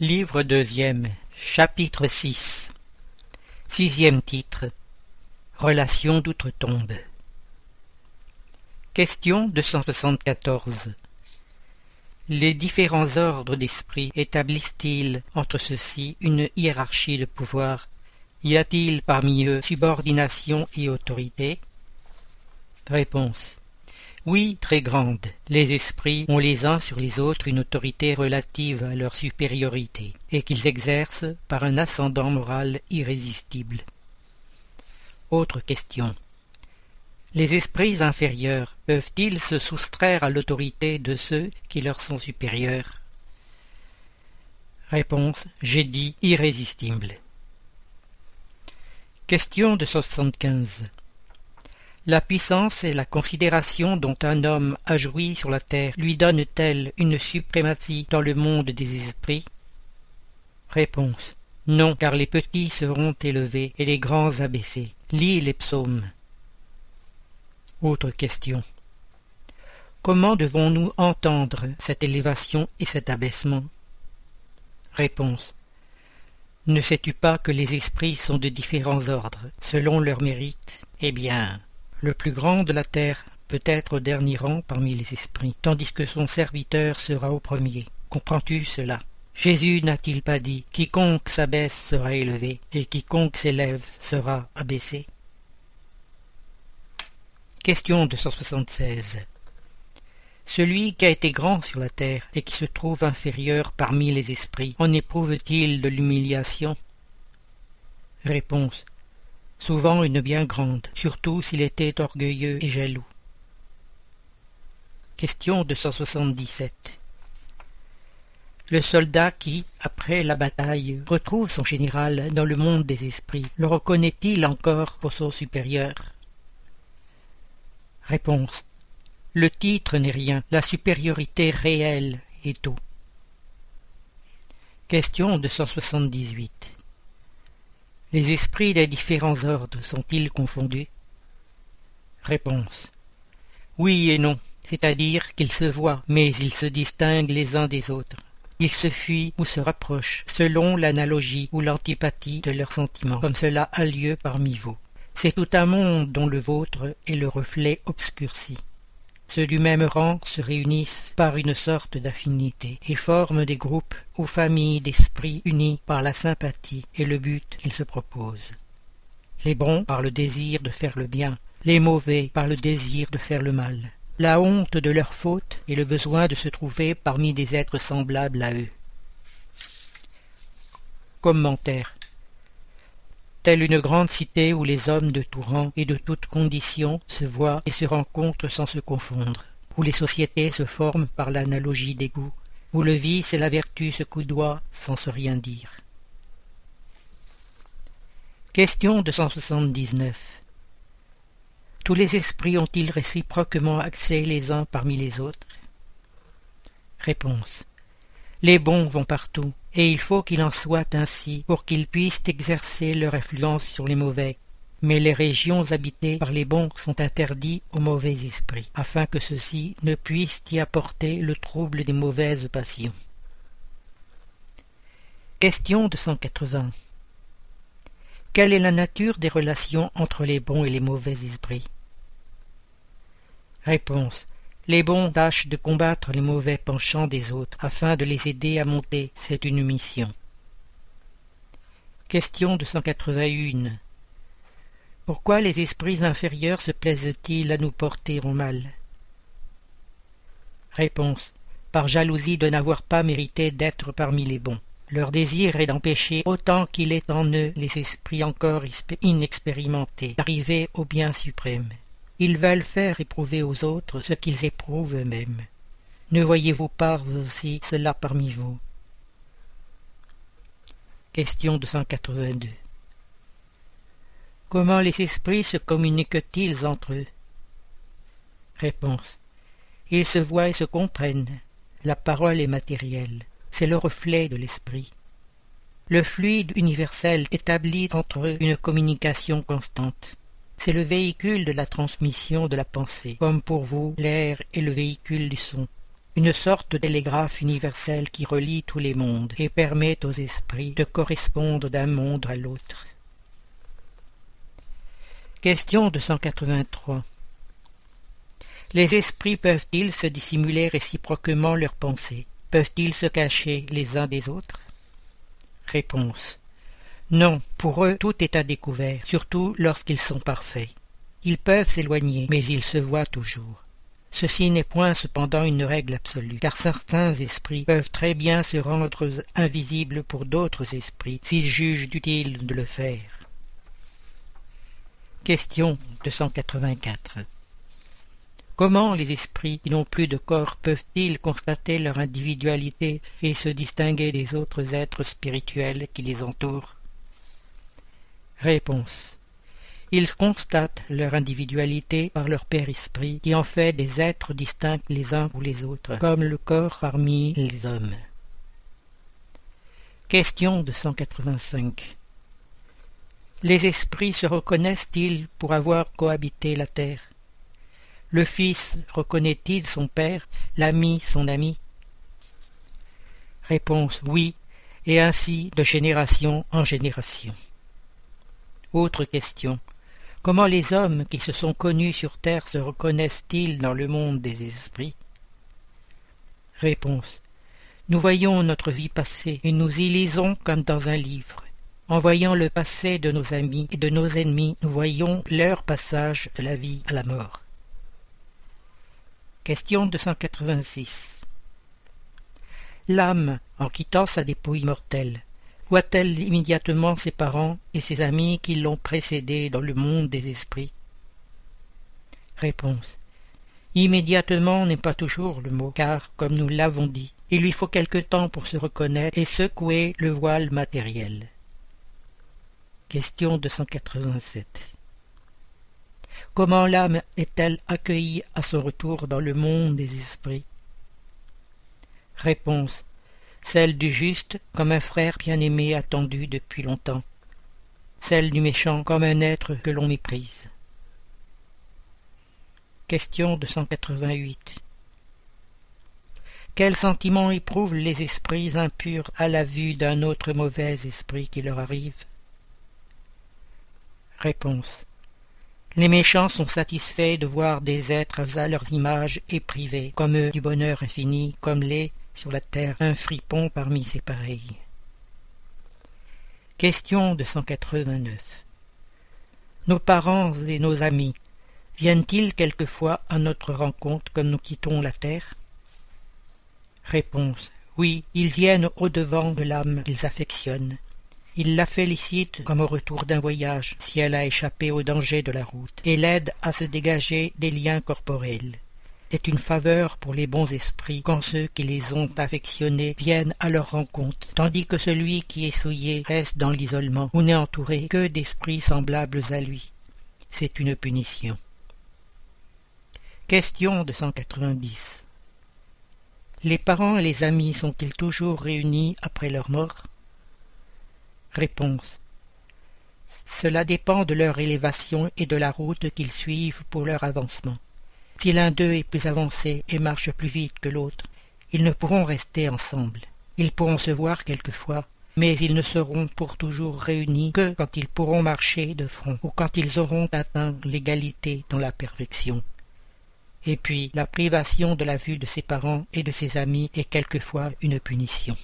Livre deuxième, chapitre 6 Sixième titre Relation d'outre-tombe. Question 274 Les différents ordres d'esprit établissent-ils entre ceux-ci une hiérarchie de pouvoir? Y a-t-il parmi eux subordination et autorité? Réponse oui, très grande. Les esprits ont les uns sur les autres une autorité relative à leur supériorité, et qu'ils exercent par un ascendant moral irrésistible. Autre question. Les esprits inférieurs peuvent-ils se soustraire à l'autorité de ceux qui leur sont supérieurs? Réponse. J'ai dit irrésistible. Question de 75. La puissance et la considération dont un homme a joui sur la terre lui donnent-elles une suprématie dans le monde des esprits? Réponse. Non, car les petits seront élevés et les grands abaissés. Lis les psaumes. Autre question. Comment devons-nous entendre cette élévation et cet abaissement? Réponse. Ne sais-tu pas que les esprits sont de différents ordres, selon leur mérite? Eh bien, le plus grand de la terre peut être au dernier rang parmi les esprits, tandis que son serviteur sera au premier. Comprends-tu cela? Jésus n'a-t-il pas dit Quiconque s'abaisse sera élevé, et quiconque s'élève sera abaissé Question 276 Celui qui a été grand sur la terre et qui se trouve inférieur parmi les esprits, en éprouve-t-il de l'humiliation? Réponse souvent une bien grande, surtout s'il était orgueilleux et jaloux. Question 277 Le soldat qui, après la bataille, retrouve son général dans le monde des esprits, le reconnaît-il encore pour son supérieur? Réponse Le titre n'est rien, la supériorité réelle est tout. Question 278 les esprits des différents ordres sont-ils confondus? Réponse. Oui et non, c'est-à-dire qu'ils se voient, mais ils se distinguent les uns des autres. Ils se fuient ou se rapprochent, selon l'analogie ou l'antipathie de leurs sentiments, comme cela a lieu parmi vous. C'est tout un monde dont le vôtre est le reflet obscurci. Ceux du même rang se réunissent par une sorte d'affinité et forment des groupes ou familles d'esprits unis par la sympathie et le but qu'ils se proposent. Les bons par le désir de faire le bien, les mauvais par le désir de faire le mal, la honte de leurs fautes et le besoin de se trouver parmi des êtres semblables à eux. Commentaire telle une grande cité où les hommes de tout rang et de toutes conditions se voient et se rencontrent sans se confondre, où les sociétés se forment par l'analogie des goûts, où le vice et la vertu se coudoient sans se rien dire. Question 279 Tous les esprits ont-ils réciproquement accès les uns parmi les autres? Réponse. Les bons vont partout, et il faut qu'il en soit ainsi pour qu'ils puissent exercer leur influence sur les mauvais. Mais les régions habitées par les bons sont interdites aux mauvais esprits, afin que ceux-ci ne puissent y apporter le trouble des mauvaises passions. Question de 180 Quelle est la nature des relations entre les bons et les mauvais esprits? Réponse les bons tâchent de combattre les mauvais penchants des autres, afin de les aider à monter. C'est une mission. Question de 181. Pourquoi les esprits inférieurs se plaisent-ils à nous porter au mal? Réponse. Par jalousie de n'avoir pas mérité d'être parmi les bons. Leur désir est d'empêcher, autant qu'il est en eux, les esprits encore inexpérimentés, d'arriver au bien suprême. Ils veulent faire éprouver aux autres ce qu'ils éprouvent eux-mêmes. Ne voyez-vous pas aussi cela parmi vous? Question 282 Comment les esprits se communiquent-ils entre eux? Réponse Ils se voient et se comprennent. La parole est matérielle. C'est le reflet de l'esprit. Le fluide universel établit entre eux une communication constante. C'est le véhicule de la transmission de la pensée, comme pour vous l'air est le véhicule du son. une sorte de télégraphe universel qui relie tous les mondes et permet aux esprits de correspondre d'un monde à l'autre. Question de 183. Les esprits peuvent-ils se dissimuler réciproquement leurs pensées? Peuvent-ils se cacher les uns des autres? Réponse. Non, pour eux tout est à découvert, surtout lorsqu'ils sont parfaits. Ils peuvent s'éloigner, mais ils se voient toujours. Ceci n'est point cependant une règle absolue, car certains esprits peuvent très bien se rendre invisibles pour d'autres esprits, s'ils jugent utile de le faire. Question 284 Comment les esprits qui n'ont plus de corps peuvent-ils constater leur individualité et se distinguer des autres êtres spirituels qui les entourent? Réponse ils constatent leur individualité par leur père esprit, qui en fait des êtres distincts les uns ou les autres, comme le corps parmi les hommes. Question de 185 Les esprits se reconnaissent-ils pour avoir cohabité la terre? Le fils reconnaît-il son père, l'ami son ami? Réponse oui, et ainsi de génération en génération. Autre question. Comment les hommes qui se sont connus sur terre se reconnaissent-ils dans le monde des esprits? Réponse. Nous voyons notre vie passée et nous y lisons comme dans un livre. En voyant le passé de nos amis et de nos ennemis, nous voyons leur passage de la vie à la mort. Question 286 L'âme, en quittant sa dépouille mortelle, voit-elle immédiatement ses parents et ses amis qui l'ont précédée dans le monde des esprits? Réponse. Immédiatement n'est pas toujours le mot, car, comme nous l'avons dit, il lui faut quelque temps pour se reconnaître et secouer le voile matériel. Question 287 Comment l'âme est-elle accueillie à son retour dans le monde des esprits? Celle du juste comme un frère bien-aimé attendu depuis longtemps, celle du méchant comme un être que l'on méprise. Question 288 Quel sentiment éprouvent les esprits impurs à la vue d'un autre mauvais esprit qui leur arrive? Réponse. Les méchants sont satisfaits de voir des êtres à leurs images et privés, comme eux du bonheur infini, comme les sur la terre un fripon parmi ses pareils. Question de 189 Nos parents et nos amis viennent-ils quelquefois à notre rencontre comme nous quittons la terre? Réponse Oui, ils viennent au-devant de l'âme qu'ils affectionnent. Ils la félicitent comme au retour d'un voyage, si elle a échappé au danger de la route, et l'aident à se dégager des liens corporels est une faveur pour les bons esprits quand ceux qui les ont affectionnés viennent à leur rencontre, tandis que celui qui est souillé reste dans l'isolement ou n'est entouré que d'esprits semblables à lui. C'est une punition. Question de 190 Les parents et les amis sont-ils toujours réunis après leur mort? Réponse Cela dépend de leur élévation et de la route qu'ils suivent pour leur avancement. Si l'un d'eux est plus avancé et marche plus vite que l'autre, ils ne pourront rester ensemble. Ils pourront se voir quelquefois, mais ils ne seront pour toujours réunis que quand ils pourront marcher de front ou quand ils auront atteint l'égalité dans la perfection. Et puis la privation de la vue de ses parents et de ses amis est quelquefois une punition.